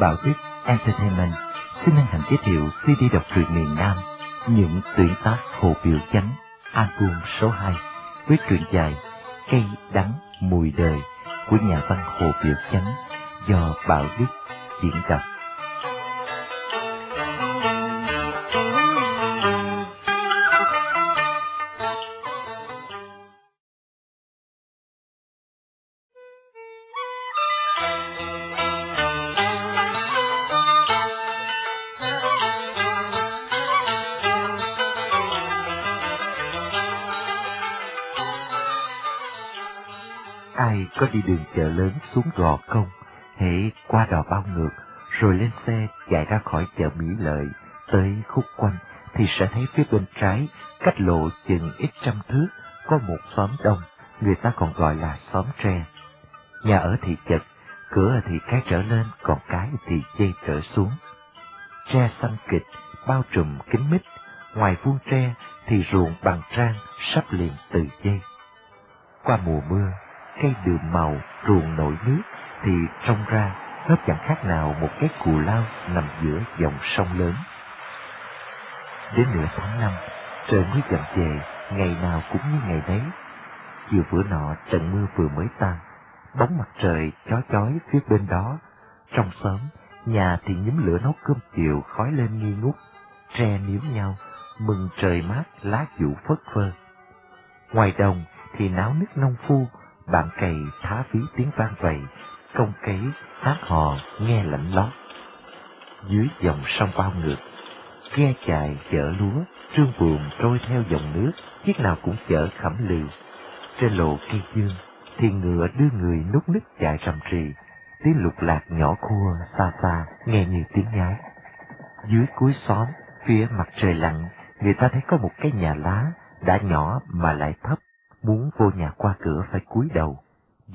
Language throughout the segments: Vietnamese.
Bảo Tuyết Entertainment xin hân hạnh giới thiệu CD độc truyện miền Nam, Những tuyển tác Hồ Biểu Chánh, album số 2 với truyện dài Cây đắng mùi đời của nhà văn Hồ Biểu Chánh do Bảo Đức diễn đọc. Có đi đường chợ lớn xuống gò công, hễ qua đò bao ngược, rồi lên xe chạy ra khỏi chợ Mỹ Lợi, tới khúc quanh, thì sẽ thấy phía bên trái, cách lộ chừng ít trăm thước, có một xóm đông, người ta còn gọi là xóm tre. Nhà ở thì chật, cửa thì cái trở lên, còn cái thì dây trở xuống. Tre xanh kịch, bao trùm kính mít, ngoài vuông tre thì ruộng bằng trang sắp liền từ dây. Qua mùa mưa, cây đường màu, ruộng nổi nước, thì trông ra nó chẳng khác nào một cái cù lao nằm giữa dòng sông lớn. Đến nửa tháng năm, trời mới chậm về, ngày nào cũng như ngày đấy. Chiều bữa nọ trận mưa vừa mới tan, bóng mặt trời chói chói phía bên đó. Trong xóm, nhà thì nhúm lửa nấu cơm chiều khói lên nghi ngút, tre níu nhau, mừng trời mát lá vũ phất phơ. Ngoài đồng thì náo nước nông phu, bạn cày thá ví tiếng vang vầy, công cấy, hát hò, nghe lạnh lót. Dưới dòng sông bao ngược, ghe chài chở lúa, trương buồm trôi theo dòng nước, chiếc nào cũng chở khẩm lừ. Trên lộ cây dương, thì ngựa đưa người nút nít chạy rầm rì, tiếng lục lạc nhỏ khua xa xa nghe như tiếng nhái. Dưới cuối xóm, phía mặt trời lặn, người ta thấy có một cái nhà lá, đã nhỏ mà lại thấp, muốn vô nhà qua cửa phải cúi đầu.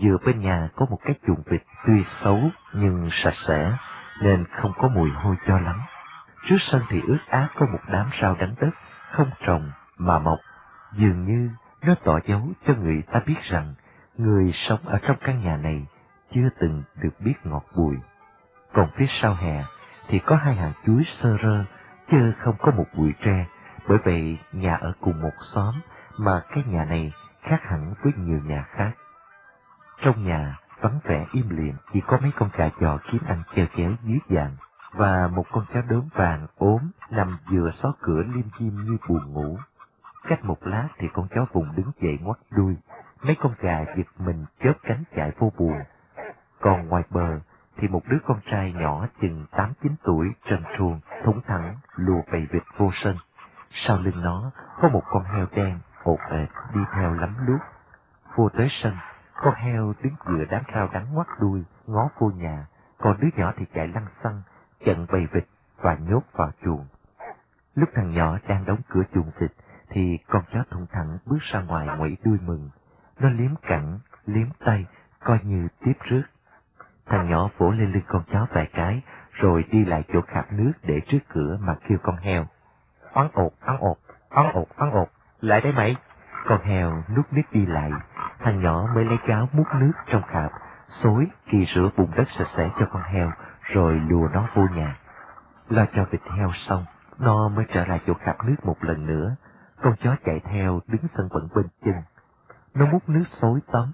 Vừa bên nhà có một cái chuồng vịt tuy xấu nhưng sạch sẽ, nên không có mùi hôi cho lắm. Trước sân thì ướt át có một đám rau đánh đất, không trồng mà mọc, dường như nó tỏ dấu cho người ta biết rằng người sống ở trong căn nhà này chưa từng được biết ngọt bùi. Còn phía sau hè thì có hai hàng chuối sơ rơ, chứ không có một bụi tre, bởi vậy nhà ở cùng một xóm mà cái nhà này khác hẳn với nhiều nhà khác. Trong nhà vắng vẻ im lìm chỉ có mấy con gà giò kiếm ăn chèo chéo dưới vàng và một con chó đốm vàng ốm nằm vừa xó cửa liêm chim như buồn ngủ. Cách một lát thì con chó vùng đứng dậy ngoắt đuôi, mấy con gà giật mình chớp cánh chạy vô buồn. Còn ngoài bờ thì một đứa con trai nhỏ chừng tám chín tuổi trần truồng thủng thẳng lùa bầy vịt vô sân. Sau lưng nó có một con heo đen ột ệt đi theo lắm lút. Vô tới sân, con heo đứng giữa đám rau đắng ngoắt đuôi, ngó vô nhà, còn đứa nhỏ thì chạy lăn xăng, chận bầy vịt và nhốt vào chuồng. Lúc thằng nhỏ đang đóng cửa chuồng vịt, thì con chó thùng thẳng bước ra ngoài ngoẩy đuôi mừng. Nó liếm cẳng, liếm tay, coi như tiếp rước. Thằng nhỏ vỗ lên lưng con chó vài cái, rồi đi lại chỗ khạp nước để trước cửa mà kêu con heo. Oán ột, oán ột, oán ột, oán ột, lại đây mày. Con heo núp nít đi lại, thằng nhỏ mới lấy gáo múc nước trong khạp, xối kỳ rửa bùn đất sạch sẽ cho con heo, rồi lùa nó vô nhà. Lo cho vịt heo xong, nó mới trở lại chỗ khạp nước một lần nữa. Con chó chạy theo đứng sân vẫn bên chân. Nó múc nước xối tắm,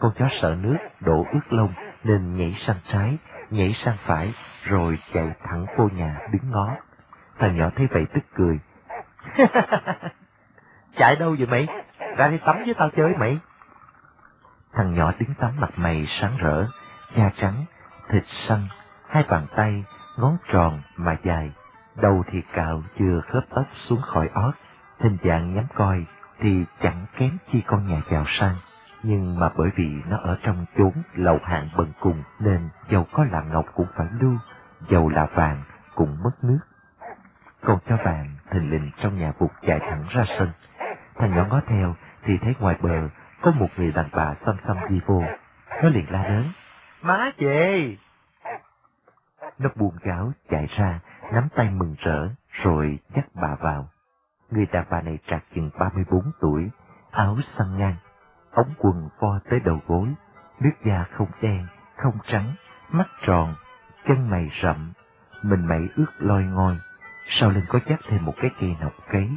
con chó sợ nước đổ ướt lông nên nhảy sang trái, nhảy sang phải, rồi chạy thẳng vô nhà đứng ngó. Thằng nhỏ thấy vậy tức cười. Chạy đâu vậy mày? Ra đi tắm với tao chơi mày. Thằng nhỏ đứng tắm mặt mày sáng rỡ, da trắng, thịt săn, hai bàn tay, ngón tròn mà dài, đầu thì cạo chưa khớp tóc xuống khỏi ót, hình dạng nhắm coi thì chẳng kém chi con nhà giàu sang. Nhưng mà bởi vì nó ở trong chốn lầu hạng bần cùng nên dầu có là ngọc cũng phải lưu, dầu là vàng cũng mất nước. còn cho vàng thình lình trong nhà vụt chạy thẳng ra sân. Thằng nhỏ ngó theo thì thấy ngoài bờ có một người đàn bà xăm xăm đi vô. Nó liền la lớn. Má chị! Nó buồn gáo chạy ra, nắm tay mừng rỡ, rồi dắt bà vào. Người đàn bà này trạc chừng 34 tuổi, áo xăm ngang, ống quần vo tới đầu gối, nước da không đen, không trắng, mắt tròn, chân mày rậm, mình mẩy ướt loi ngoi, sau lưng có dắt thêm một cái cây nọc cấy.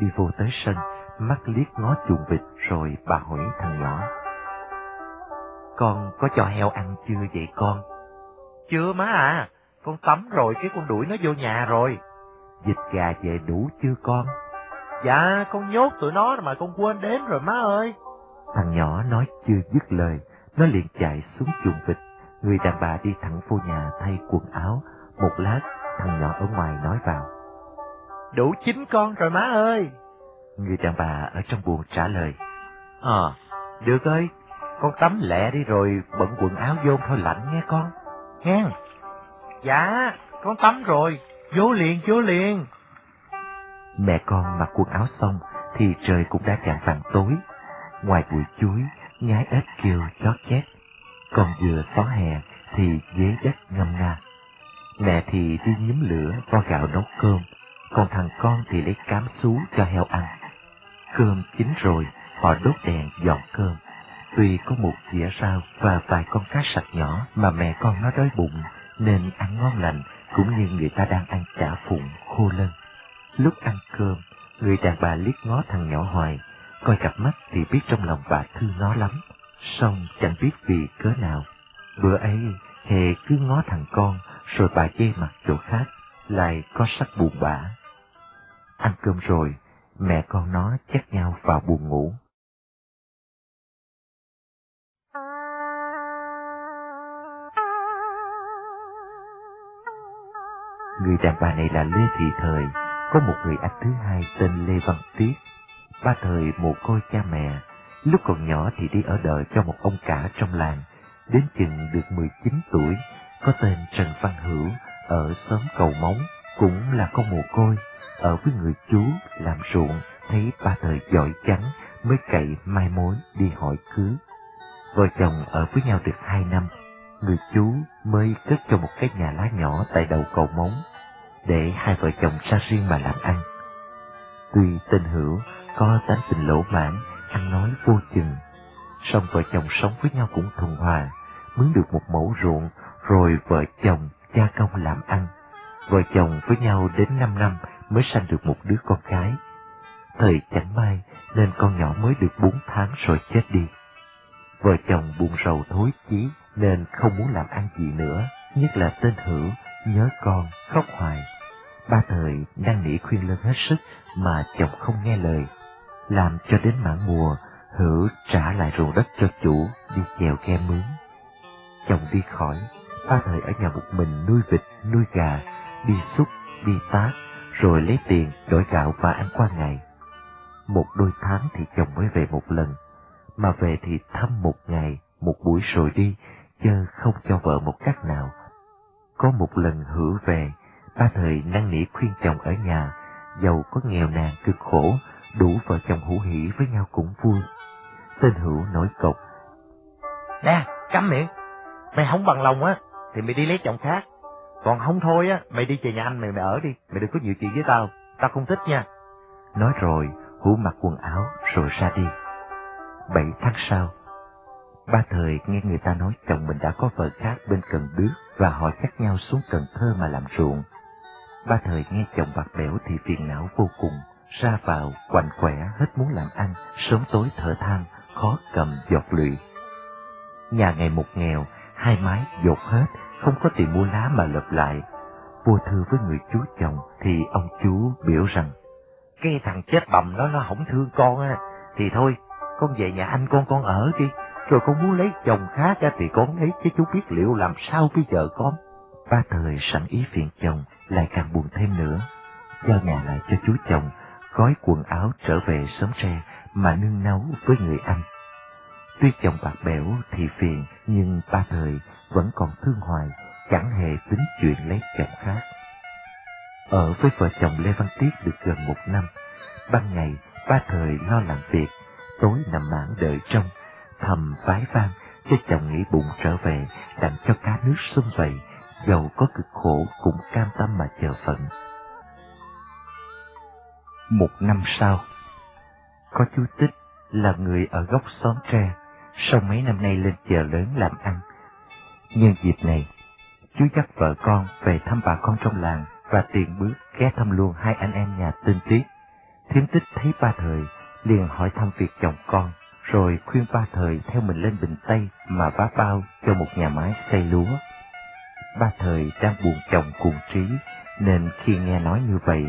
Đi vô tới sân, mắt liếc ngó chuồng vịt rồi bà hỏi thằng nhỏ. Con có cho heo ăn chưa vậy con? Chưa má à, con tắm rồi cái con đuổi nó vô nhà rồi. Dịch gà về đủ chưa con? Dạ, con nhốt tụi nó mà con quên đếm rồi má ơi. Thằng nhỏ nói chưa dứt lời, nó liền chạy xuống chuồng vịt. Người đàn bà đi thẳng vô nhà thay quần áo. Một lát, thằng nhỏ ở ngoài nói vào. Đủ chín con rồi má ơi. Người đàn bà ở trong buồng trả lời. Ờ, được ơi, con tắm lẹ đi rồi bận quần áo vô thôi lạnh nghe con. Nghe. Dạ, con tắm rồi, vô liền, vô liền. Mẹ con mặc quần áo xong thì trời cũng đã chạng vàng tối. Ngoài bụi chuối, nhái ếch kêu chót chét. Còn vừa xó hè thì dế đất ngâm nga. Mẹ thì đi nhúm lửa vo gạo nấu cơm, còn thằng con thì lấy cám sú cho heo ăn. Cơm chín rồi, họ đốt đèn dọn cơm. Tuy có một dĩa rau và vài con cá sạch nhỏ mà mẹ con nó đói bụng, nên ăn ngon lành cũng như người ta đang ăn chả phụng khô lân. Lúc ăn cơm, người đàn bà liếc ngó thằng nhỏ hoài, coi cặp mắt thì biết trong lòng bà thương nó lắm, song chẳng biết vì cớ nào. Bữa ấy, hề cứ ngó thằng con, rồi bà chê mặt chỗ khác, lại có sắc buồn bã. Ăn cơm rồi, mẹ con nó chắc nhau vào buồn ngủ. Người đàn bà này là Lê Thị Thời, có một người anh thứ hai tên Lê Văn Tiết. Ba thời mồ côi cha mẹ, lúc còn nhỏ thì đi ở đợi cho một ông cả trong làng. Đến chừng được 19 tuổi, có tên Trần Văn Hữu, ở xóm Cầu Móng, cũng là con mồ côi, ở với người chú làm ruộng, thấy ba thời giỏi trắng, mới cậy mai mối đi hỏi cưới. Vợ chồng ở với nhau được hai năm, người chú mới cất cho một cái nhà lá nhỏ tại đầu cầu móng, để hai vợ chồng ra riêng mà làm ăn. Tuy tên Hữu có tánh tình lỗ mãn, ăn nói vô chừng, song vợ chồng sống với nhau cũng thuần hòa, mướn được một mẫu ruộng, rồi vợ chồng cha công làm ăn. Vợ chồng với nhau đến năm năm mới sanh được một đứa con gái. Thời chẳng may nên con nhỏ mới được bốn tháng rồi chết đi. Vợ chồng buồn rầu thối chí nên không muốn làm ăn gì nữa, nhất là tên Hữu, nhớ con, khóc hoài. Ba thời đang nỉ khuyên lên hết sức mà chồng không nghe lời. Làm cho đến mãn mùa, Hữu trả lại ruộng đất cho chủ, đi chèo ghe mướn. Chồng đi khỏi, ba thời ở nhà một mình nuôi vịt, nuôi gà, đi xúc, đi tác, rồi lấy tiền đổi gạo và ăn qua ngày. Một đôi tháng thì chồng mới về một lần, mà về thì thăm một ngày, một buổi rồi đi, chớ không cho vợ một cách nào. Có một lần hữu về, ba thời năn nỉ khuyên chồng ở nhà, giàu có nghèo nàn cực khổ, đủ vợ chồng hữu hỷ với nhau cũng vui. Tên hữu nổi cộc. Nè, cắm miệng, mày không bằng lòng á, thì mày đi lấy chồng khác. Còn không thôi á, mày đi về nhà anh mày mày ở đi, mày đừng có nhiều chuyện với tao, tao không thích nha. Nói rồi, hữu mặc quần áo rồi ra đi. Bảy tháng sau, ba thời nghe người ta nói chồng mình đã có vợ khác bên Cần Đước và họ chắc nhau xuống Cần Thơ mà làm ruộng. Ba thời nghe chồng bạc bẽo thì phiền não vô cùng, ra vào, quạnh quẻ, hết muốn làm ăn, sớm tối thở than, khó cầm giọt lụy. Nhà ngày một nghèo, hai mái dột hết, không có tiền mua lá mà lợp lại. Vua thư với người chú chồng thì ông chú biểu rằng, cái thằng chết bầm đó nó không thương con á, thì thôi, con về nhà anh con con ở đi, rồi con muốn lấy chồng khác á thì con ấy chứ chú biết liệu làm sao bây giờ con. Ba thời sẵn ý phiền chồng, lại càng buồn thêm nữa. Giao nhà lại cho chú chồng, gói quần áo trở về sớm tre mà nương nấu với người anh. Tuy chồng bạc bẽo thì phiền, nhưng ba thời vẫn còn thương hoài, chẳng hề tính chuyện lấy chồng khác. Ở với vợ chồng Lê Văn Tiết được gần một năm, ban ngày ba thời lo làm việc, tối nằm mãn đợi trong, thầm vái vang cho chồng nghỉ bụng trở về, đặng cho cá nước xung vầy, dầu có cực khổ cũng cam tâm mà chờ phận. Một năm sau, có chú Tích là người ở góc xóm tre, sau mấy năm nay lên chợ lớn làm ăn. Nhân dịp này, chú dắt vợ con về thăm bà con trong làng và tiền bước ghé thăm luôn hai anh em nhà tên Tiết. Thiếm tích thấy ba thời, liền hỏi thăm việc chồng con, rồi khuyên ba thời theo mình lên Bình Tây mà vá bao cho một nhà máy xây lúa. Ba thời đang buồn chồng cùng trí, nên khi nghe nói như vậy,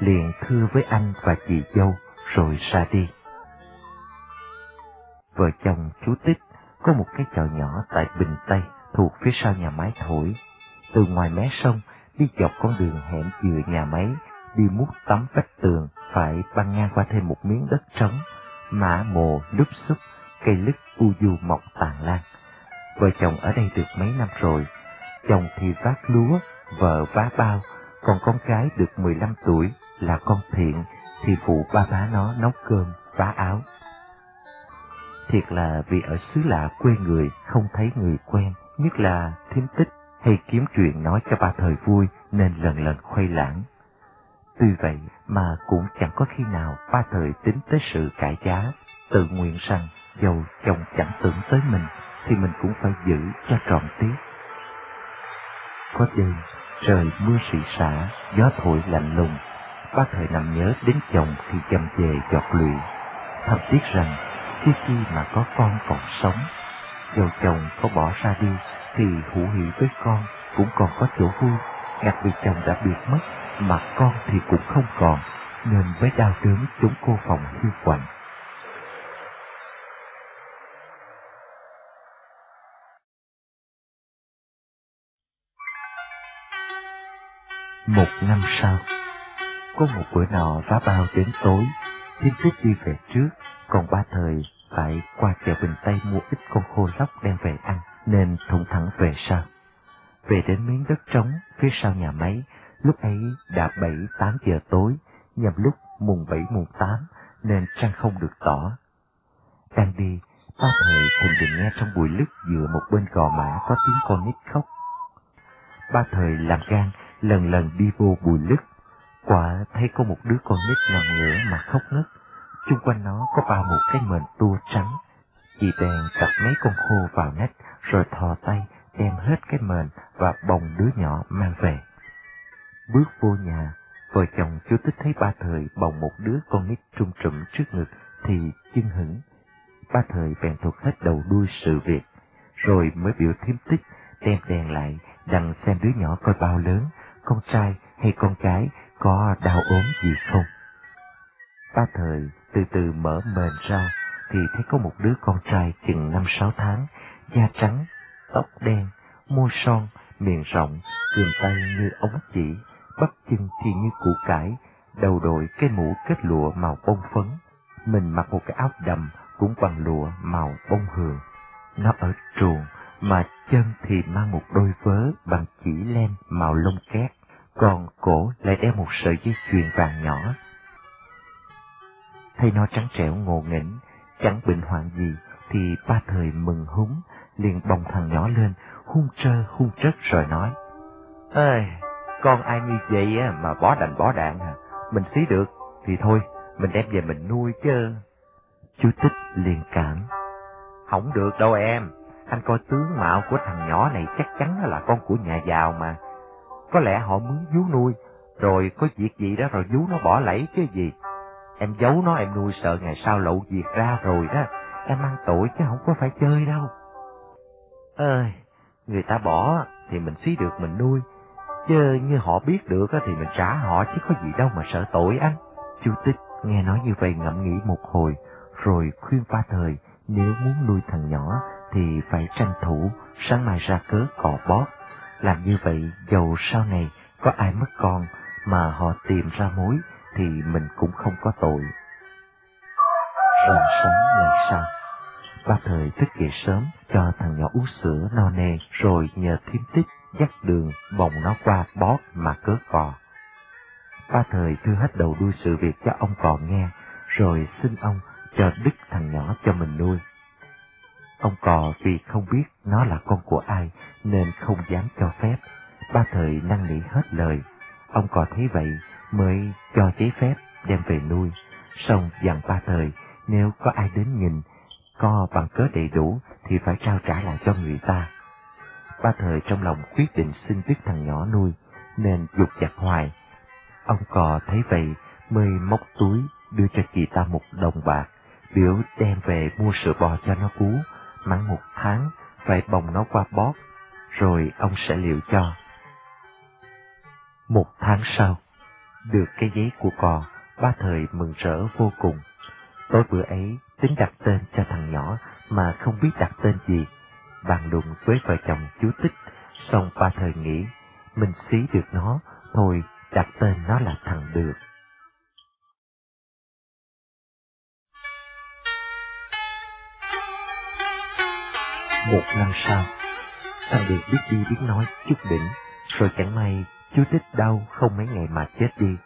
liền thưa với anh và chị dâu, rồi ra đi. Vợ chồng chú Tích có một cái chợ nhỏ tại Bình Tây, thuộc phía sau nhà máy thổi. Từ ngoài mé sông, đi dọc con đường hẻm dừa nhà máy, đi mút tấm vách tường, phải băng ngang qua thêm một miếng đất trống, mã mồ đúc xúc, cây lứt u du mọc tàn lan. Vợ chồng ở đây được mấy năm rồi, chồng thì vác lúa, vợ vá bao, còn con gái được 15 tuổi là con thiện thì phụ ba bá nó nấu cơm, vá áo. Thiệt là vì ở xứ lạ quê người không thấy người quen, nhất là thím tích hay kiếm chuyện nói cho ba thời vui nên lần lần khuây lãng. Tuy vậy mà cũng chẳng có khi nào ba thời tính tới sự cải giá, tự nguyện rằng dầu chồng chẳng tưởng tới mình thì mình cũng phải giữ cho trọn tiết. Có đêm, trời mưa xị xả, gió thổi lạnh lùng, ba thời nằm nhớ đến chồng thì chầm về giọt lụy, thầm tiếc rằng chi khi mà có con còn sống. Dầu chồng có bỏ ra đi thì hữu hỷ với con cũng còn có chỗ vui, ngặt vì chồng đã biệt mất mà con thì cũng không còn, nên mới đau đớn chúng cô phòng hiu quạnh. Một năm sau, có một bữa nọ vá bao đến tối, thiên thích đi về trước, còn ba thời phải qua chợ Bình Tây mua ít con khô lóc đem về ăn, nên thủng thẳng về sau. Về đến miếng đất trống phía sau nhà máy, lúc ấy đã bảy tám giờ tối, nhằm lúc mùng bảy mùng tám, nên trăng không được tỏ. Đang đi, ba thời thình lình nghe trong bụi lứt giữa một bên gò mã có tiếng con nít khóc. Ba thời làm gan, lần lần đi vô bụi lứt, quả thấy có một đứa con nít nằm ngửa mà khóc ngất. Chung quanh nó có bao một cái mền tua trắng. Chị bèn cặp mấy con khô vào nách, rồi thò tay đem hết cái mền và bồng đứa nhỏ mang về. Bước vô nhà, vợ chồng chú thích thấy ba thời bồng một đứa con nít trung trụm trước ngực thì chưng hững. Ba thời bèn thuật hết đầu đuôi sự việc, rồi mới biểu thiếm tích đem đèn lại đằng xem đứa nhỏ coi bao lớn, con trai hay con gái có đau ốm gì không. Ba thời từ từ mở mền ra thì thấy có một đứa con trai chừng năm sáu tháng, da trắng, tóc đen, môi son, miệng rộng, quyền tay như ống chỉ, bắp chân thì như củ cải, đầu đội cái mũ kết lụa màu bông phấn, mình mặc một cái áo đầm cũng bằng lụa màu bông hường. Nó ở truồng, mà chân thì mang một đôi vớ bằng chỉ len màu lông két, còn cổ lại đeo một sợi dây chuyền vàng nhỏ. Thấy nó trắng trẻo ngộ nghĩnh, chẳng bệnh hoạn gì, thì ba thời mừng húng, liền bồng thằng nhỏ lên, hung trơ hung trớt rồi nói. Ê, con ai như vậy á mà bỏ đành bỏ đạn à, mình xí được, thì thôi, mình đem về mình nuôi chứ. Chú Tích liền cản. Không được đâu em, anh coi tướng mạo của thằng nhỏ này chắc chắn là con của nhà giàu mà. Có lẽ họ muốn vú nuôi, rồi có việc gì đó rồi vú nó bỏ lẫy chứ gì. Em giấu nó em nuôi sợ ngày sau lộ việc ra rồi đó, em ăn tội chứ không có phải chơi đâu. Ơi, người ta bỏ thì mình xí được mình nuôi, chứ như họ biết được thì mình trả họ chứ có gì đâu mà sợ tội anh. Chú Tích nghe nói như vậy ngẫm nghĩ một hồi, rồi khuyên ba thời nếu muốn nuôi thằng nhỏ thì phải tranh thủ sáng mai ra cớ cò bóp. Làm như vậy dầu sau này có ai mất con mà họ tìm ra mối thì mình cũng không có tội. Rạng sáng ngày sau, ba thời thức dậy sớm cho thằng nhỏ uống sữa no nê rồi nhờ thiêm tích dắt đường bồng nó qua bót mà cớ cò. Ba thời thư hết đầu đuôi sự việc cho ông cò nghe, rồi xin ông cho đứt thằng nhỏ cho mình nuôi. Ông cò vì không biết nó là con của ai nên không dám cho phép. Ba thời năn nỉ hết lời. Ông cò thấy vậy mới cho giấy phép đem về nuôi. Xong dặn ba thời nếu có ai đến nhìn, co bằng cớ đầy đủ thì phải trao trả lại cho người ta. ba thời trong lòng quyết định xin biết thằng nhỏ nuôi, nên dục chặt hoài. Ông cò thấy vậy mới móc túi đưa cho chị ta một đồng bạc, biểu đem về mua sữa bò cho nó cú, mắng một tháng phải bồng nó qua bóp, rồi ông sẽ liệu cho. Một tháng sau, được cái giấy của cò, ba thời mừng rỡ vô cùng. Tối bữa ấy, tính đặt tên cho thằng nhỏ mà không biết đặt tên gì. Bàn đụng với vợ chồng chú Tích, xong ba thời nghĩ, mình xí được nó, thôi đặt tên nó là thằng Được. Một năm sau, thằng Được biết đi biết nói chút đỉnh, rồi chẳng may chú Tích đau không mấy ngày mà chết đi.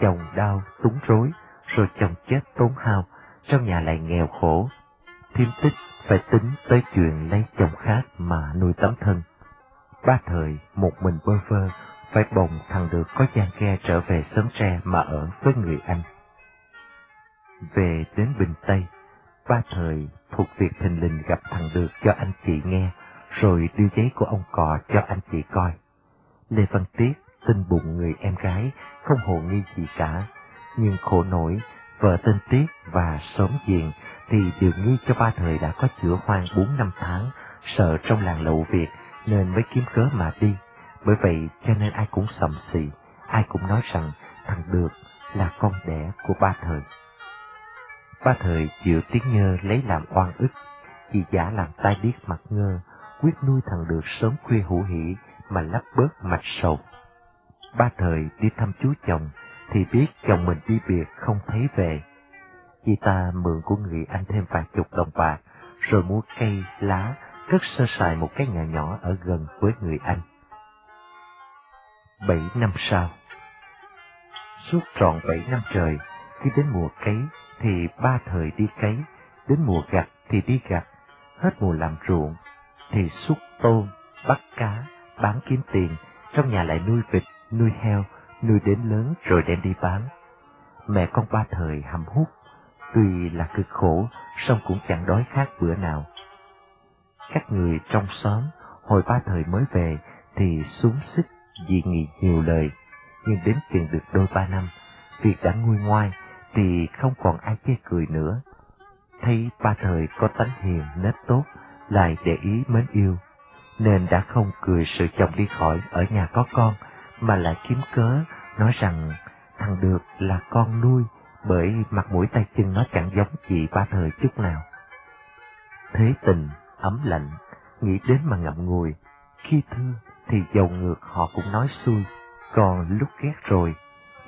Chồng đau, túng rối, rồi chồng chết tốn hao, trong nhà lại nghèo khổ. Thiêm Tích phải tính tới chuyện lấy chồng khác mà nuôi tấm thân. Ba thời, một mình bơ vơ, phải bồng thằng được có gian ghe trở về sớm tre mà ở với người anh. Về đến Bình Tây, ba thời thuộc việc thình lình gặp thằng được cho anh chị nghe, rồi đưa giấy của ông cò cho anh chị coi. Lê Văn Tiết tin bụng người em gái, không hồ nghi gì cả, nhưng khổ nổi, vợ tên Tiết và sớm diện thì đều nghi cho ba thời đã có chữa hoang bốn năm tháng, sợ trong làng lậu việc nên mới kiếm cớ mà đi. Bởi vậy cho nên ai cũng sầm xì, ai cũng nói rằng thằng Được là con đẻ của ba thời. Ba thời chịu tiếng nhơ lấy làm oan ức, chỉ giả làm tai điếc mặt ngơ, quyết nuôi thằng Được sớm khuya hữu hỷ mà lấp bớt mạch sầu. Ba thời đi thăm chú chồng thì biết chồng mình đi biệt không thấy về. Chị ta mượn của người anh thêm vài chục đồng bạc, rồi mua cây, lá, cất sơ sài một cái nhà nhỏ ở gần với người anh. Bảy năm sau Suốt trọn bảy năm trời, khi đến mùa cấy thì ba thời đi cấy, đến mùa gặt thì đi gặt, hết mùa làm ruộng thì xúc tôm, bắt cá, bán kiếm tiền, trong nhà lại nuôi vịt, nuôi heo, nuôi đến lớn rồi đem đi bán. Mẹ con ba thời hầm hút, tuy là cực khổ, song cũng chẳng đói khát bữa nào. Các người trong xóm, hồi ba thời mới về thì xuống xích vì nghị nhiều lời, nhưng đến chừng được đôi ba năm, việc đã nguôi ngoai thì không còn ai chê cười nữa. Thấy ba thời có tánh hiền nết tốt, lại để ý mến yêu, nên đã không cười sự chồng đi khỏi ở nhà có con, mà lại kiếm cớ nói rằng thằng được là con nuôi bởi mặt mũi tay chân nó chẳng giống chị ba thời chút nào. Thế tình, ấm lạnh, nghĩ đến mà ngậm ngùi, khi thương thì dầu ngược họ cũng nói xuôi, còn lúc ghét rồi,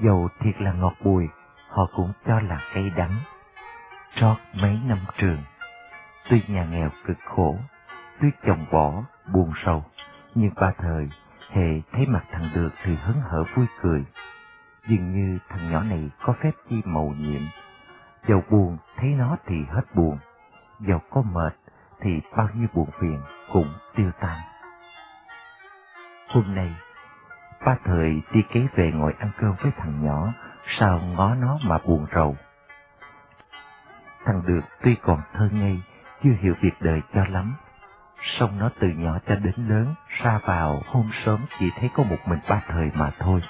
dầu thiệt là ngọt bùi, họ cũng cho là cây đắng. Trót mấy năm trường, tuy nhà nghèo cực khổ, tuy chồng bỏ, buồn sầu, nhưng ba thời, hệ thấy mặt thằng được thì hớn hở vui cười. Dường như thằng nhỏ này có phép chi màu nhiệm, giàu buồn thấy nó thì hết buồn, giàu có mệt thì bao nhiêu buồn phiền cũng tiêu tan. Hôm nay, ba thời đi kế về ngồi ăn cơm với thằng nhỏ, sao ngó nó mà buồn rầu. Thằng được tuy còn thơ ngây, chưa hiểu việc đời cho lắm, song nó từ nhỏ cho đến lớn, ra vào hôm sớm chỉ thấy có một mình ba thời mà thôi.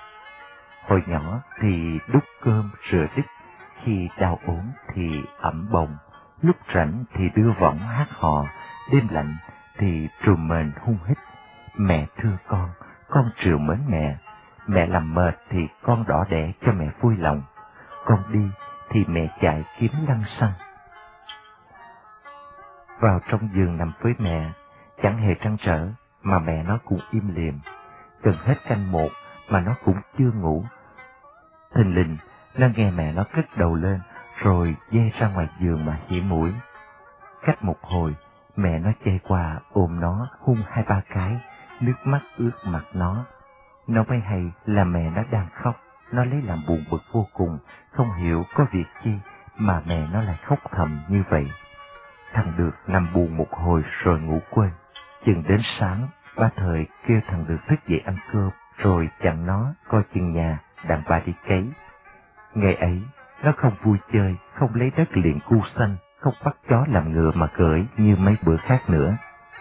Hồi nhỏ thì đút cơm rửa đít, khi đau ốm thì ẩm bồng, lúc rảnh thì đưa võng hát hò, đêm lạnh thì trùm mền hung hít. Mẹ thương con, con triều mến mẹ, mẹ làm mệt thì con đỏ đẻ cho mẹ vui lòng, con đi thì mẹ chạy kiếm lăng xăng. Vào trong giường nằm với mẹ, chẳng hề trăn trở, mà mẹ nó cũng im liềm. Gần hết canh một mà nó cũng chưa ngủ. Thình lình, nó nghe mẹ nó cất đầu lên, rồi dê ra ngoài giường mà hỉ mũi. Cách một hồi, mẹ nó chạy qua ôm nó hung hai ba cái, nước mắt ướt mặt nó. Nó mới hay là mẹ nó đang khóc, nó lấy làm buồn bực vô cùng, không hiểu có việc chi mà mẹ nó lại khóc thầm như vậy. Thằng được nằm buồn một hồi rồi ngủ quên. Chừng đến sáng, ba thời kêu thằng được thức dậy ăn cơm, rồi chặn nó coi chừng nhà, đàn bà đi cấy. Ngày ấy, nó không vui chơi, không lấy đất liền cu xanh, không bắt chó làm ngựa mà cưỡi như mấy bữa khác nữa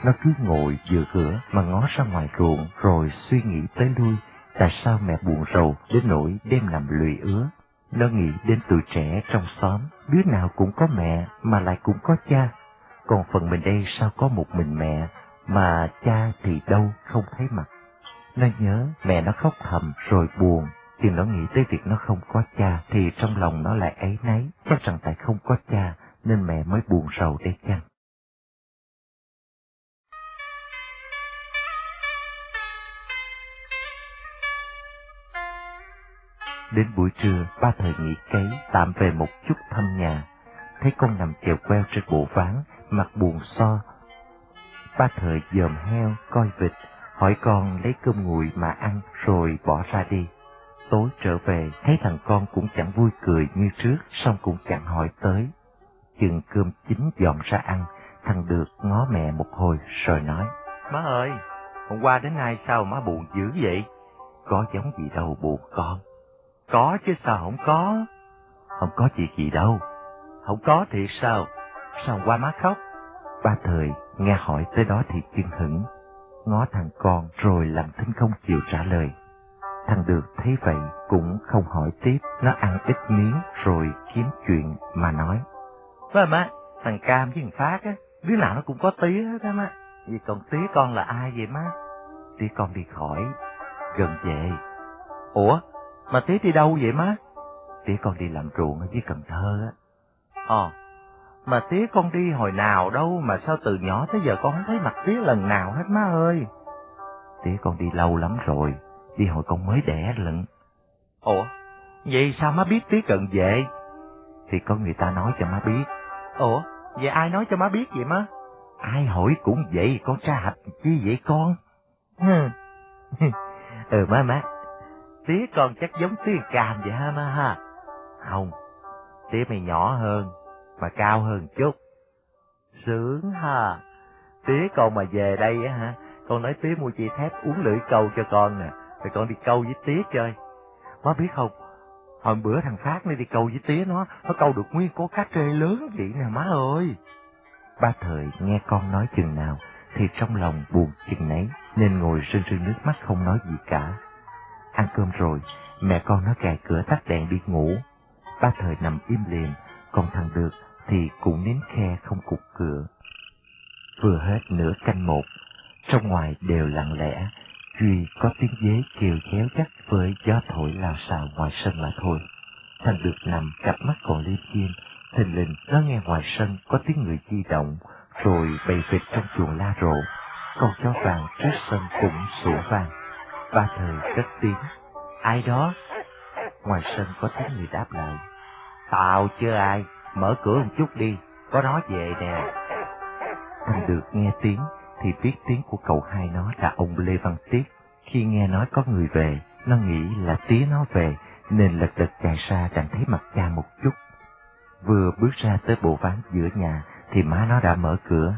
nó cứ ngồi giữa cửa mà ngó ra ngoài ruộng rồi suy nghĩ tới lui tại sao mẹ buồn rầu đến nỗi đêm nằm lụy ứa. Nó nghĩ đến tuổi trẻ trong xóm, đứa nào cũng có mẹ mà lại cũng có cha. Còn phần mình đây sao có một mình mẹ mà cha thì đâu không thấy mặt. Nó nhớ mẹ nó khóc thầm rồi buồn, thì nó nghĩ tới việc nó không có cha thì trong lòng nó lại ấy nấy, chắc rằng tại không có cha nên mẹ mới buồn rầu đây chăng. Đến buổi trưa, ba thời nghỉ cấy, tạm về một chút thăm nhà. Thấy con nằm chèo queo trên bộ ván, mặt buồn so. Ba thời dòm heo, coi vịt, hỏi con lấy cơm nguội mà ăn rồi bỏ ra đi. Tối trở về, thấy thằng con cũng chẳng vui cười như trước, xong cũng chẳng hỏi tới. Chừng cơm chín dọn ra ăn, thằng được ngó mẹ một hồi rồi nói. Má ơi, hôm qua đến nay sao má buồn dữ vậy? Có giống gì đâu buồn con. Có chứ sao không có? Không có chuyện gì đâu. Không có thì sao? Sao qua má khóc? Ba thời nghe hỏi tới đó thì chưng hững, ngó thằng con rồi làm thinh không chịu trả lời. Thằng được thấy vậy cũng không hỏi tiếp, nó ăn ít miếng rồi kiếm chuyện mà nói. Phải má, thằng Cam với thằng Phát á, đứa nào nó cũng có tía hết á má. Vậy còn tía con là ai vậy má? Tía con đi khỏi, gần về. Ủa, mà tía đi đâu vậy má? Tía con đi làm ruộng ở dưới Cần Thơ á. Ờ, mà tía con đi hồi nào đâu mà sao từ nhỏ tới giờ con không thấy mặt tía lần nào hết má ơi. Tía con đi lâu lắm rồi, đi hồi con mới đẻ lận. Ủa, vậy sao má biết tía cần về? Thì có người ta nói cho má biết. Ủa, vậy ai nói cho má biết vậy má? Ai hỏi cũng vậy, con tra hạch chi vậy con? ừ má má, tía con chắc giống tía cam vậy ha má ha? Không, tía mày nhỏ hơn, mà cao hơn chút. Sướng ha, tía con mà về đây á hả, con nói tía mua chị thép uống lưỡi câu cho con nè, rồi con đi câu với tía chơi. Má biết không, hồi bữa thằng Phát nó đi câu với tía nó, nó câu được nguyên có cá trê lớn vậy nè má ơi. Ba thời nghe con nói chừng nào, thì trong lòng buồn chừng nấy, nên ngồi rưng rưng nước mắt không nói gì cả. Ăn cơm rồi, mẹ con nó cài cửa tắt đèn đi ngủ. Ba thời nằm im liền còn thằng được thì cũng nín khe không cục cửa. Vừa hết nửa canh một, trong ngoài đều lặng lẽ, Duy có tiếng dế kêu chéo chắc với gió thổi lao xào ngoài sân mà thôi. Thằng được nằm cặp mắt còn liêm diêm, thình lình nó nghe ngoài sân có tiếng người di động, rồi bầy vịt trong chuồng la rộ. Con chó vàng trước sân cũng sủa vàng. Ba thời cất tiếng, ai đó? Ngoài sân có tiếng người đáp lại, tao chưa ai, mở cửa một chút đi, có nó về nè. Thằng được nghe tiếng thì biết tiếng của cậu hai nó là ông Lê Văn Tiết. Khi nghe nói có người về, nó nghĩ là tía nó về, nên lật đật chạy ra chẳng thấy mặt cha một chút. Vừa bước ra tới bộ ván giữa nhà thì má nó đã mở cửa.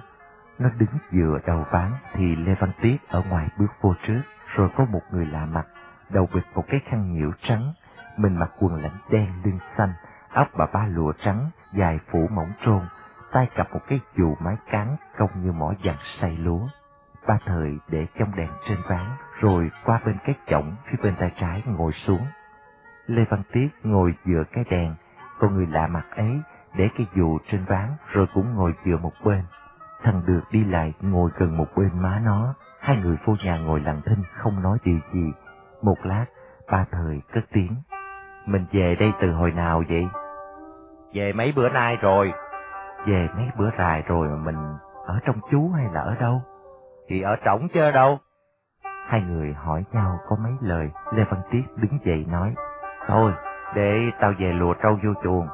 Nó đứng dựa đầu ván thì Lê Văn Tiết ở ngoài bước vô trước, rồi có một người lạ mặt, đầu bịt một cái khăn nhiễu trắng, mình mặc quần lãnh đen lưng xanh, áo bà ba lụa trắng, dài phủ mỏng trôn, tay cặp một cái dù mái cán cong như mỏ dàn say lúa. Ba thời để trong đèn trên ván, rồi qua bên cái chổng phía bên tay trái ngồi xuống. Lê Văn Tiết ngồi dựa cái đèn, còn người lạ mặt ấy để cái dù trên ván rồi cũng ngồi dựa một bên. Thằng được đi lại ngồi gần một bên má nó, hai người vô nhà ngồi lặng thinh không nói điều gì. Một lát, ba thời cất tiếng. Mình về đây từ hồi nào vậy? Về mấy bữa nay rồi. Về mấy bữa dài rồi mà mình ở trong chú hay là ở đâu? Thì ở trỏng chứ đâu? Hai người hỏi nhau có mấy lời, Lê Văn Tiết đứng dậy nói. Thôi, để tao về lùa trâu vô chuồng,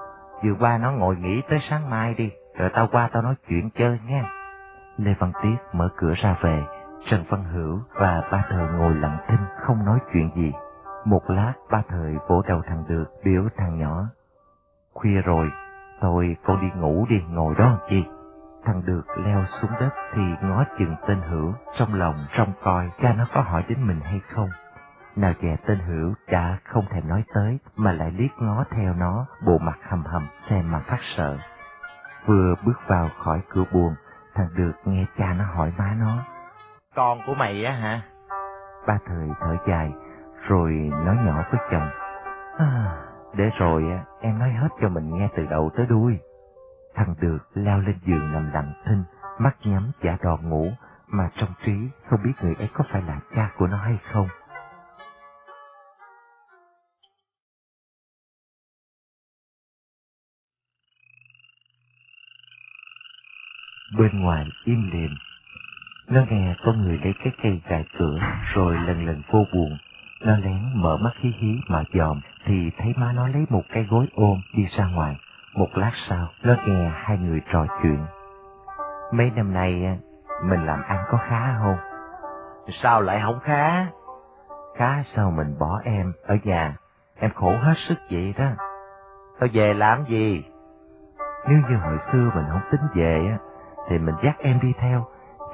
vừa qua nó ngồi nghỉ tới sáng mai đi, rồi tao qua tao nói chuyện chơi nghe. Lê Văn Tiết mở cửa ra về, Trần Văn Hữu và ba thời ngồi lặng thinh không nói chuyện gì. Một lát ba thời vỗ đầu thằng được biểu thằng nhỏ. Khuya rồi, thôi con đi ngủ đi, ngồi đó làm chi. Thằng được leo xuống đất thì ngó chừng tên Hữu, trong lòng trong coi cha nó có hỏi đến mình hay không. Nào dè tên Hữu đã không thèm nói tới mà lại liếc ngó theo nó, bộ mặt hầm hầm xem mà phát sợ. Vừa bước vào khỏi cửa buồn Thằng được nghe cha nó hỏi má nó. Con của mày á hả? Ba thời thở dài, rồi nói nhỏ với chồng. À, để rồi em nói hết cho mình nghe từ đầu tới đuôi. Thằng được leo lên giường nằm lặng thinh, mắt nhắm giả đò ngủ, mà trong trí không biết người ấy có phải là cha của nó hay không. Bên ngoài im lìm, nó nghe có người lấy cái cây gài cửa rồi lần lần vô buồn. Nó lén mở mắt hí hí mà dòm thì thấy má nó lấy một cái gối ôm đi ra ngoài. Một lát sau, nó nghe hai người trò chuyện. Mấy năm nay mình làm ăn có khá không? Sao lại không khá? Khá sao mình bỏ em ở nhà, em khổ hết sức vậy đó. Tao về làm gì? Nếu như hồi xưa mình không tính về á, thì mình dắt em đi theo,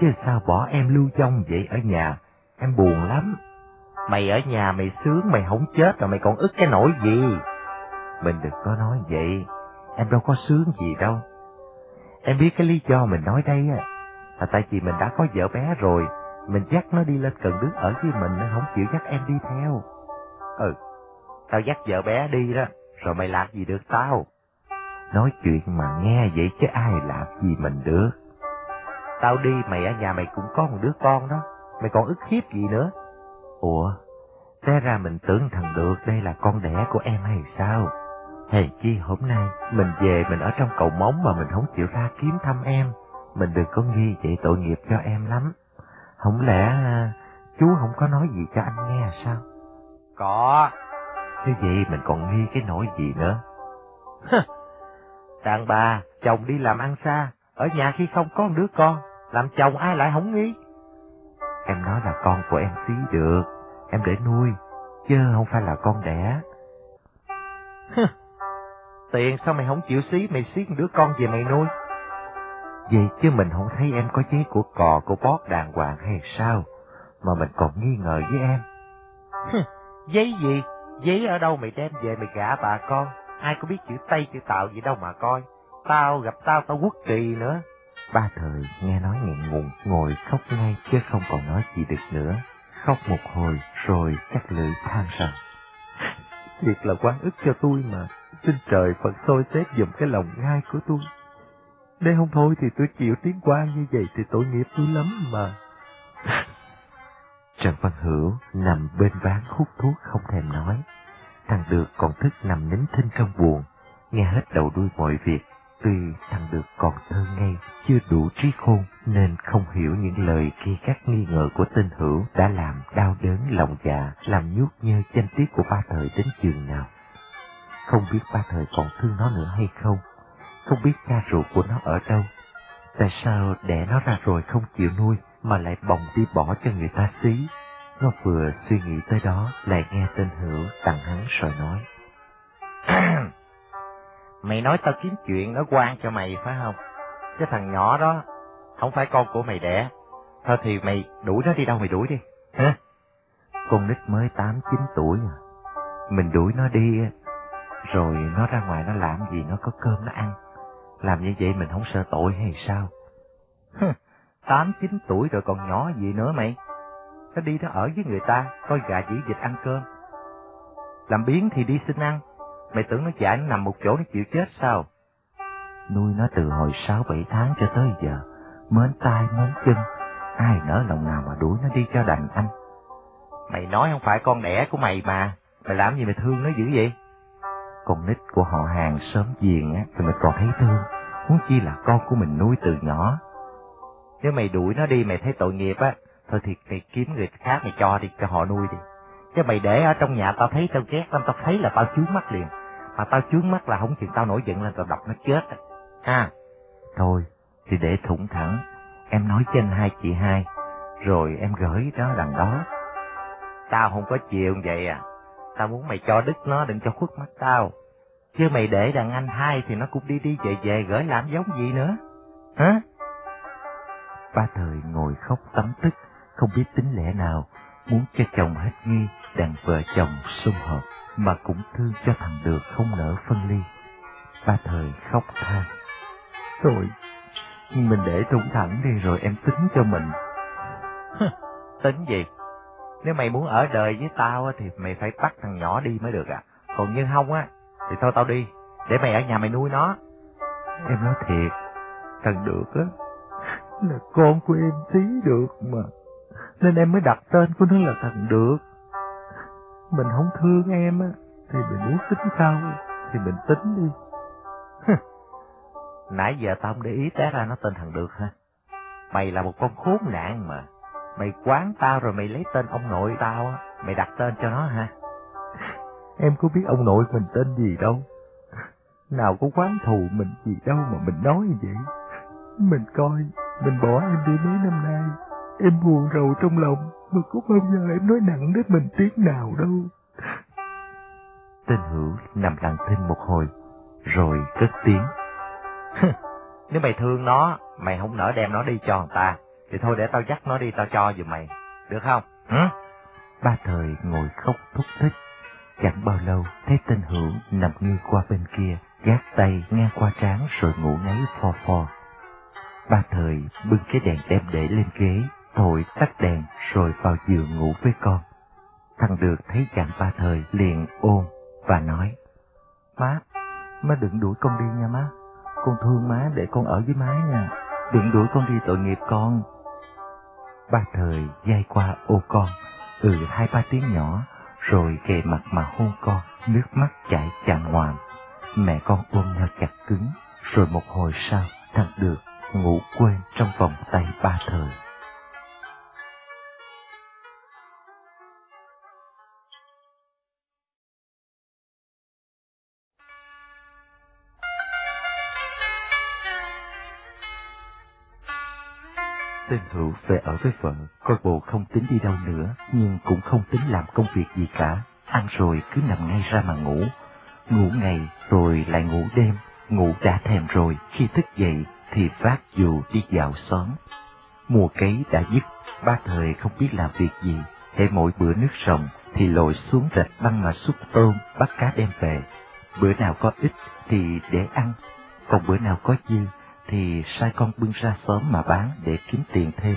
chứ sao bỏ em lưu vong vậy ở nhà, em buồn lắm. Mày ở nhà mày sướng mày không chết rồi mày còn ức cái nỗi gì? Mình đừng có nói vậy, em đâu có sướng gì đâu. Em biết cái lý do mình nói đây á, là tại vì mình đã có vợ bé rồi, mình dắt nó đi lên cần đứng ở với mình, nó không chịu dắt em đi theo. Ừ, tao dắt vợ bé đi đó, rồi mày làm gì được tao? Nói chuyện mà nghe vậy chứ ai làm gì mình được. Tao đi mày ở nhà mày cũng có một đứa con đó, mày còn ức hiếp gì nữa? Ủa, té ra mình tưởng thằng được đây là con đẻ của em hay sao? Hèn chi hôm nay mình về mình ở trong cầu móng mà mình không chịu ra kiếm thăm em. Mình đừng có nghi vậy tội nghiệp cho em lắm. Không lẽ à, chú không có nói gì cho anh nghe sao? Có. Như vậy mình còn nghi cái nỗi gì nữa? Đàn bà, chồng đi làm ăn xa, ở nhà khi không có một đứa con, làm chồng ai lại không nghi? Em nói là con của em xí được, em để nuôi, chứ không phải là con đẻ. Tiền sao mày không chịu xí, mày xí đứa con về mày nuôi? Vậy chứ mình không thấy em có giấy của cò của bót đàng hoàng hay sao, mà mình còn nghi ngờ với em. giấy gì? Giấy ở đâu mày đem về mày gả bà con? Ai có biết chữ Tây chữ Tạo gì đâu mà coi. Tao gặp tao tao quốc kỳ nữa. Ba thời nghe nói ngẹn ngùng, ngồi khóc ngay chứ không còn nói gì được nữa. Khóc một hồi rồi chắc lưỡi than rằng. Việc là quan ức cho tôi mà, xin trời Phật soi xét dùm cái lòng ngai của tôi. Nếu không thôi thì tôi chịu tiếng quan như vậy thì tội nghiệp tôi lắm mà. Trần Văn Hữu nằm bên ván hút thuốc không thèm nói. Thằng Được còn thức nằm nín thinh trong buồn, nghe hết đầu đuôi mọi việc. Tuy thằng Được còn thơ ngây, chưa đủ trí khôn, nên không hiểu những lời khi các nghi ngờ của tên Hữu đã làm đau đớn lòng dạ, làm nhút nhơ danh tiết của ba thời đến chừng nào. Không biết ba thời còn thương nó nữa hay không, không biết cha ruột của nó ở đâu. Tại sao đẻ nó ra rồi không chịu nuôi, mà lại bồng đi bỏ cho người ta xí? Nó vừa suy nghĩ tới đó, lại nghe tên Hữu tặng hắn rồi nói. mày nói tao kiếm chuyện nó quan cho mày phải không? Cái thằng nhỏ đó không phải con của mày đẻ. Thôi thì mày đuổi nó đi đâu mày đuổi đi. Hả? Con nít mới tám chín tuổi à. Mình đuổi nó đi, rồi nó ra ngoài nó làm gì nó có cơm nó ăn. Làm như vậy mình không sợ tội hay sao? Tám chín tuổi rồi còn nhỏ gì nữa mày? Nó đi nó ở với người ta, coi gà chỉ vịt ăn cơm. Làm biến thì đi xin ăn, mày tưởng nó giải nó nằm một chỗ nó chịu chết sao? Nuôi nó từ hồi sáu bảy tháng cho tới giờ, mến tay mến chân, ai nỡ lòng nào mà đuổi nó đi cho đành anh. Mày nói không phải con đẻ của mày mà, mày làm gì mày thương nó dữ vậy? Con nít của họ hàng sớm giềng á, thì mình còn thấy thương, huống chi là con của mình nuôi từ nhỏ. Nếu mày đuổi nó đi mày thấy tội nghiệp á, thôi thì mày kiếm người khác mày cho đi, cho họ nuôi đi. Chứ mày để ở trong nhà tao thấy tao ghét lắm, tao thấy là tao chướng mắt liền. Mà tao chướng mắt là không chừng tao nổi giận lên tao đọc nó chết. Ha. Thôi, thì để thủng thẳng, em nói trên hai chị hai, rồi em gửi đó đằng đó. Tao không có chịu vậy à. Tao muốn mày cho đứt nó đừng cho khuất mắt tao. Chứ mày để đàn anh hai thì nó cũng đi đi về về gửi làm giống gì nữa. Hả? Ba thời ngồi khóc tắm tức, không biết tính lẽ nào, muốn cho chồng hết nghi, đàn vợ chồng sum họp, mà cũng thương cho thằng được không nỡ phân ly. Ba thời khóc than. Thôi, Mình để trung thẳng đi rồi em tính cho mình. tính gì? Nếu mày muốn ở đời với tao thì mày phải bắt thằng nhỏ đi mới được à. Còn như không á, thì thôi tao đi, để mày ở nhà mày nuôi nó. Em nói thiệt, thằng được á, là con của em tí được mà. Nên em mới đặt tên của nó là thằng được. Mình không thương em á, thì mình muốn tính sao, thì mình tính đi. Nãy giờ tao không để ý té ra nó tên thằng được ha. Mày là một con khốn nạn mà. Mày quán tao rồi mày lấy tên ông nội tao á, mày đặt tên cho nó ha. Em có biết ông nội mình tên gì đâu. Nào có quán thù mình gì đâu mà mình nói vậy. Mình coi, mình bỏ em đi mấy năm nay. Em buồn rầu trong lòng, mà có bao giờ em nói nặng đến mình tiếng nào đâu. Tên hữu nằm lặng thinh một hồi, rồi cất tiếng. Nếu mày thương nó, mày không nỡ đem nó đi cho người ta, thì thôi để tao dắt nó đi tao cho giùm mày, được không? Hử? Ba thời ngồi khóc thúc thích. Chẳng bao lâu, thấy tên hữu nằm nghiêng qua bên kia, gác tay ngang qua trán rồi ngủ ngáy phò phò. Ba thời bưng cái đèn đem để lên ghế, thổi tắt đèn rồi vào giường ngủ với con. Thằng được thấy chẳng ba thời liền ôm và nói, Má, má đừng đuổi con đi nha má. Con thương má để con ở với má nha. Đừng đuổi con đi tội nghiệp con. Ba thời dây qua ô con, ừ hai ba tiếng nhỏ, rồi kề mặt mà hôn con, nước mắt chảy chàng hoàng. Mẹ con ôm nhau chặt cứng, rồi một hồi sau, thằng được ngủ quên trong vòng tay ba thời. Tên Hữu về ở với vợ, coi bộ không tính đi đâu nữa, nhưng cũng không tính làm công việc gì cả. Ăn rồi cứ nằm ngay ra mà ngủ. Ngủ ngày rồi lại ngủ đêm, ngủ đã thèm rồi, khi thức dậy thì vác dù đi dạo xóm. Mùa cấy đã dứt, ba thời không biết làm việc gì, hễ mỗi bữa nước rồng thì lội xuống rạch băng mà xúc tôm, bắt cá đem về. Bữa nào có ít thì để ăn, còn bữa nào có dư thì sai con bưng ra xóm mà bán để kiếm tiền thêm.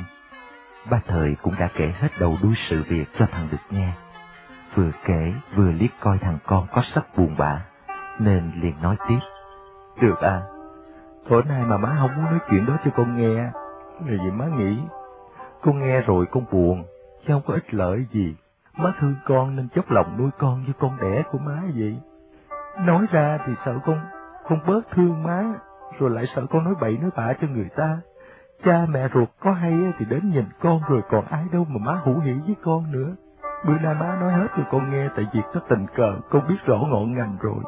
Ba thời cũng đã kể hết đầu đuôi sự việc cho thằng được nghe. Vừa kể vừa liếc coi thằng con có sắc buồn bã, nên liền nói tiếp. Được à, tối nay mà má không muốn nói chuyện đó cho con nghe, là vì má nghĩ, con nghe rồi con buồn, chứ không có ích lợi gì. Má thương con nên chốc lòng nuôi con như con đẻ của má vậy. Nói ra thì sợ con, con bớt thương má, rồi lại sợ con nói bậy nói bạ cho người ta. Cha mẹ ruột có hay thì đến nhìn con rồi còn ai đâu mà má hữu hỉ với con nữa. Bữa nay má nói hết rồi con nghe tại việc có tình cờ, con biết rõ ngọn ngành rồi.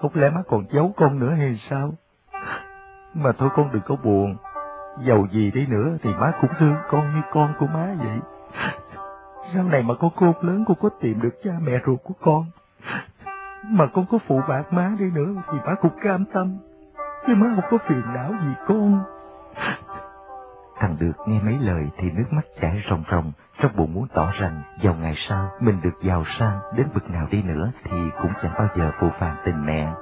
Không lẽ má còn giấu con nữa hay sao? Mà thôi con đừng có buồn. Giàu gì đi nữa thì má cũng thương con như con của má vậy. Sau này mà con khôn lớn, con có tìm được cha mẹ ruột của con. Mà con có phụ bạc má đi nữa thì má cũng cam tâm. Chứ má không có phiền não gì con. Thằng được nghe mấy lời thì nước mắt chảy ròng ròng, trong bụng muốn tỏ rằng giàu ngày sau mình được giàu sang đến bực nào đi nữa thì cũng chẳng bao giờ phụ phàng tình mẹ.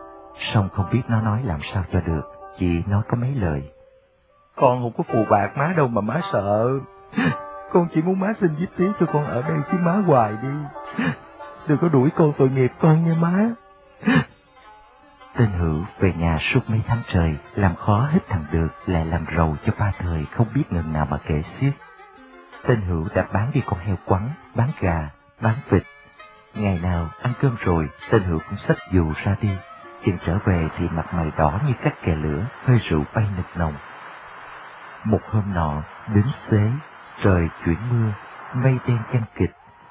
Song không biết nó nói làm sao cho được, chỉ nói có mấy lời. Con không có phụ bạc má đâu mà má sợ. Con chỉ muốn má xin giúp tí cho con ở đây chứ má hoài đi. Đừng có đuổi con tội nghiệp con nha má. Tên hữu về nhà suốt mấy tháng trời, làm khó hết thằng được, lại làm rầu cho ba thời không biết ngần nào mà kể xiết. Tên hữu đã bán đi con heo quắn, bán gà, bán vịt. Ngày nào ăn cơm rồi, tên hữu cũng xách dù ra đi. Chừng trở về thì mặt mày đỏ như cắt kè lửa, hơi rượu bay nực nồng. Một hôm nọ, đến xế, trời chuyển mưa, mây đen chăn kịch,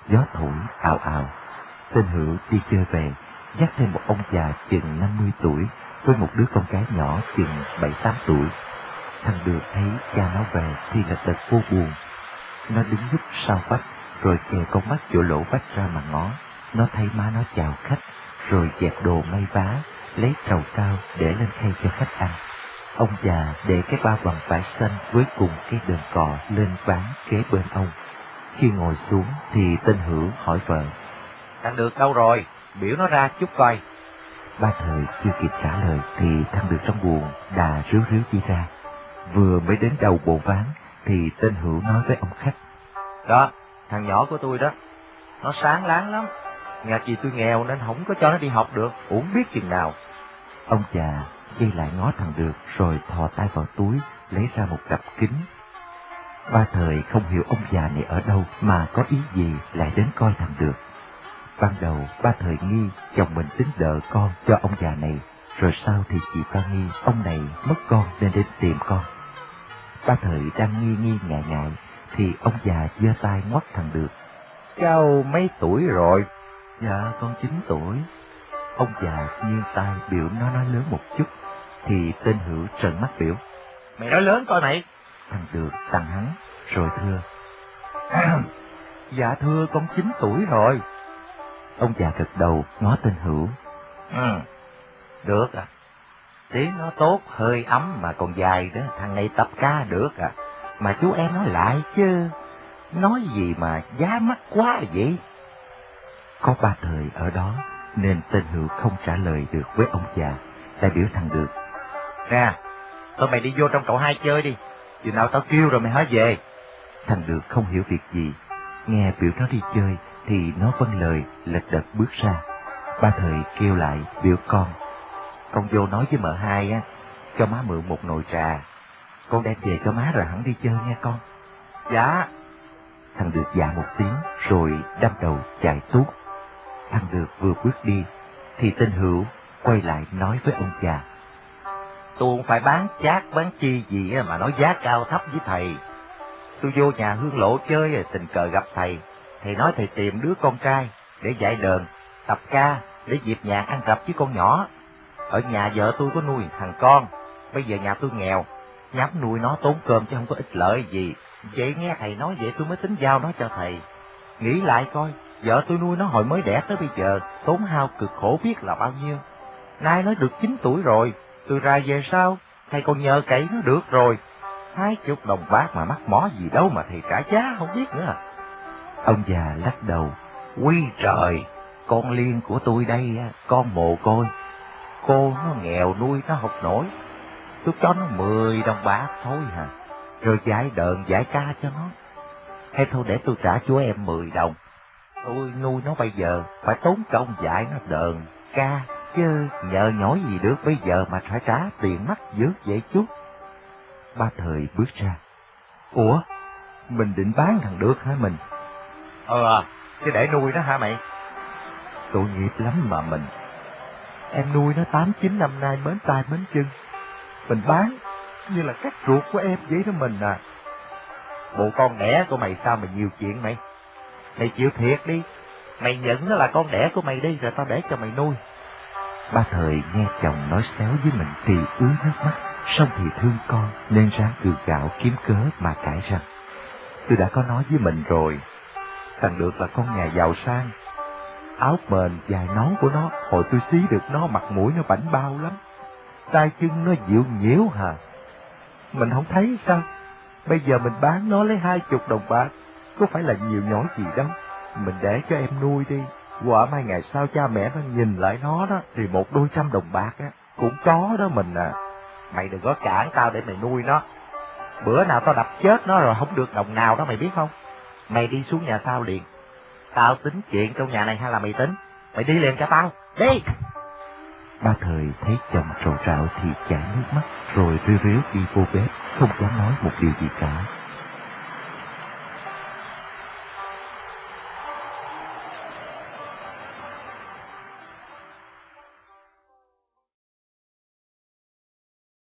gió thổi ào ào. Tên hữu đi chơi về, dắt thêm một ông già chừng 50 tuổi với một đứa con gái nhỏ chừng 7-8 tuổi. Thằng được thấy cha nó về thì là thật vô buồn. Nó đứng núp sau vách, rồi kề con mắt chỗ lỗ vách ra mà ngó. Nó thấy má nó chào khách, rồi dẹp đồ may vá, lấy trầu cao để lên khay cho khách ăn. Ông già để cái bao bằng vải xanh với cùng cái đường cò lên ván kế bên ông. Khi ngồi xuống thì tên hữu hỏi vợ. Thằng được đâu rồi? Biểu nó ra chút coi. Ba thời chưa kịp trả lời thì thằng được trong buồn đà ríu ríu đi ra. Vừa mới đến đầu bộ ván, thì tên Hữu nói với ông khách. Đó, thằng nhỏ của tôi đó, nó sáng láng lắm. Nhà chị tôi nghèo nên không có cho nó đi học được, uổng biết chừng nào. Ông già dây lại ngó thằng được rồi thò tay vào túi lấy ra một cặp kính. Ba thời không hiểu ông già này ở đâu mà có ý gì lại đến coi thằng được. Ban đầu ba thời nghi chồng mình tính đỡ con cho ông già này, rồi sau thì chị ba nghi ông này mất con nên đến tìm con. Ba thời đang nghi nghi ngại ngại thì ông già giơ tay ngoắt thằng được. Cháu mấy tuổi rồi? Dạ con chín tuổi. Ông già nghiêng tay biểu nó nói lớn một chút, thì tên hữu trợn mắt biểu. Mày nói lớn coi mày. Thằng được tăng hắn, rồi thưa. dạ thưa con chín tuổi rồi. Ông già gật đầu ngó tên hữu. Ừ, được à. Tiếng nó tốt, hơi ấm mà còn dài đó, thằng này tập ca được à. Mà chú em nói lại chứ, nói gì mà giá mắc quá vậy? Có ba thời ở đó, nên tên hữu không trả lời được với ông già, đại biểu thằng được. Nè, tụi mày đi vô trong cậu hai chơi đi, chừng nào tao kêu rồi mày hãy về. Thằng được không hiểu việc gì, nghe biểu nó đi chơi thì nó vâng lời lật đật bước ra. Ba thời kêu lại biểu con. Con vô nói với mợ hai á, cho má mượn một nồi trà. Con đem về cho má rồi hẳn đi chơi nghe con. Dạ. Thằng được dạ một tiếng rồi đâm đầu chạy tuốt. Thằng được vừa bước đi thì tên hữu quay lại nói với ông già. Tôi không phải bán chát bán chi gì mà nói giá cao thấp với thầy. Tôi vô nhà hương lộ chơi rồi tình cờ gặp thầy. Thầy nói thầy tìm đứa con trai để dạy đờn, tập ca, để dịp nhạc ăn cặp với con nhỏ. Ở nhà vợ tôi có nuôi thằng con, bây giờ nhà tôi nghèo, nhắm nuôi nó tốn cơm chứ không có ích lợi gì. Vậy nghe thầy nói vậy tôi mới tính giao nó cho thầy. Nghĩ lại coi, vợ tôi nuôi nó hồi mới đẻ tới bây giờ, tốn hao cực khổ biết là bao nhiêu. Nay nó được 9 tuổi rồi, tôi ra về sau, thầy còn nhờ cậy nó được rồi. Hai chục đồng bạc mà mắc mó gì đâu mà thầy trả giá không biết nữa. Ông già lắc đầu, quy trời, con liên của tôi đây, con mồ côi. Cô nó nghèo nuôi nó học nổi, tôi cho nó 10 đồng bạc thôi hả, rồi giải đờn giải ca cho nó. Hay thôi để tôi trả chú em 10 đồng, tôi nuôi nó bây giờ phải tốn công dạy nó đờn, ca, chứ nhờ nhỏi gì được bây giờ mà phải trả tiền mắt dữ vậy chút. Ba thời bước ra. Ủa, mình định bán thằng được hả mình? Ờ, chứ để nuôi nó hả mày? Tội nghiệp lắm mà mình. Em nuôi nó tám chín năm nay mến tay mến chân. Mình bán như là cắt ruột của em vậy đó mình à. Bộ con đẻ của mày sao mà nhiều chuyện mày? Mày chịu thiệt đi. Mày nhận nó là con đẻ của mày đi rồi tao để cho mày nuôi. Ba thời nghe chồng nói xéo với mình thì ướt nước mắt, xong thì thương con nên ráng cừ gạo kiếm cớ mà cãi rằng. Tôi đã có nói với mình rồi, thằng được là con nhà giàu sang. Áo bền dài nón của nó, hồi tôi xí được nó mặt mũi nó bảnh bao lắm. Tay chân nó dịu nhiễu hà. Mình không thấy sao? Bây giờ mình bán nó lấy hai chục đồng bạc, có phải là nhiều nhỏ gì đâu. Mình để cho em nuôi đi, quả mai ngày sau cha mẹ nó nhìn lại nó đó, thì một đôi trăm đồng bạc á, cũng có đó mình à. Mày đừng có cản tao để mày nuôi nó. Bữa nào tao đập chết nó rồi không được đồng nào đó mày biết không? Mày đi xuống nhà sau liền. Tao tính chuyện trong nhà này hay là mày tính? Mày đi liền cho tao. Đi! Ba thời thấy chồng trầu trạo thì chảy nước mắt, rồi rêu rếu đi vô bếp, không dám nói một điều gì cả.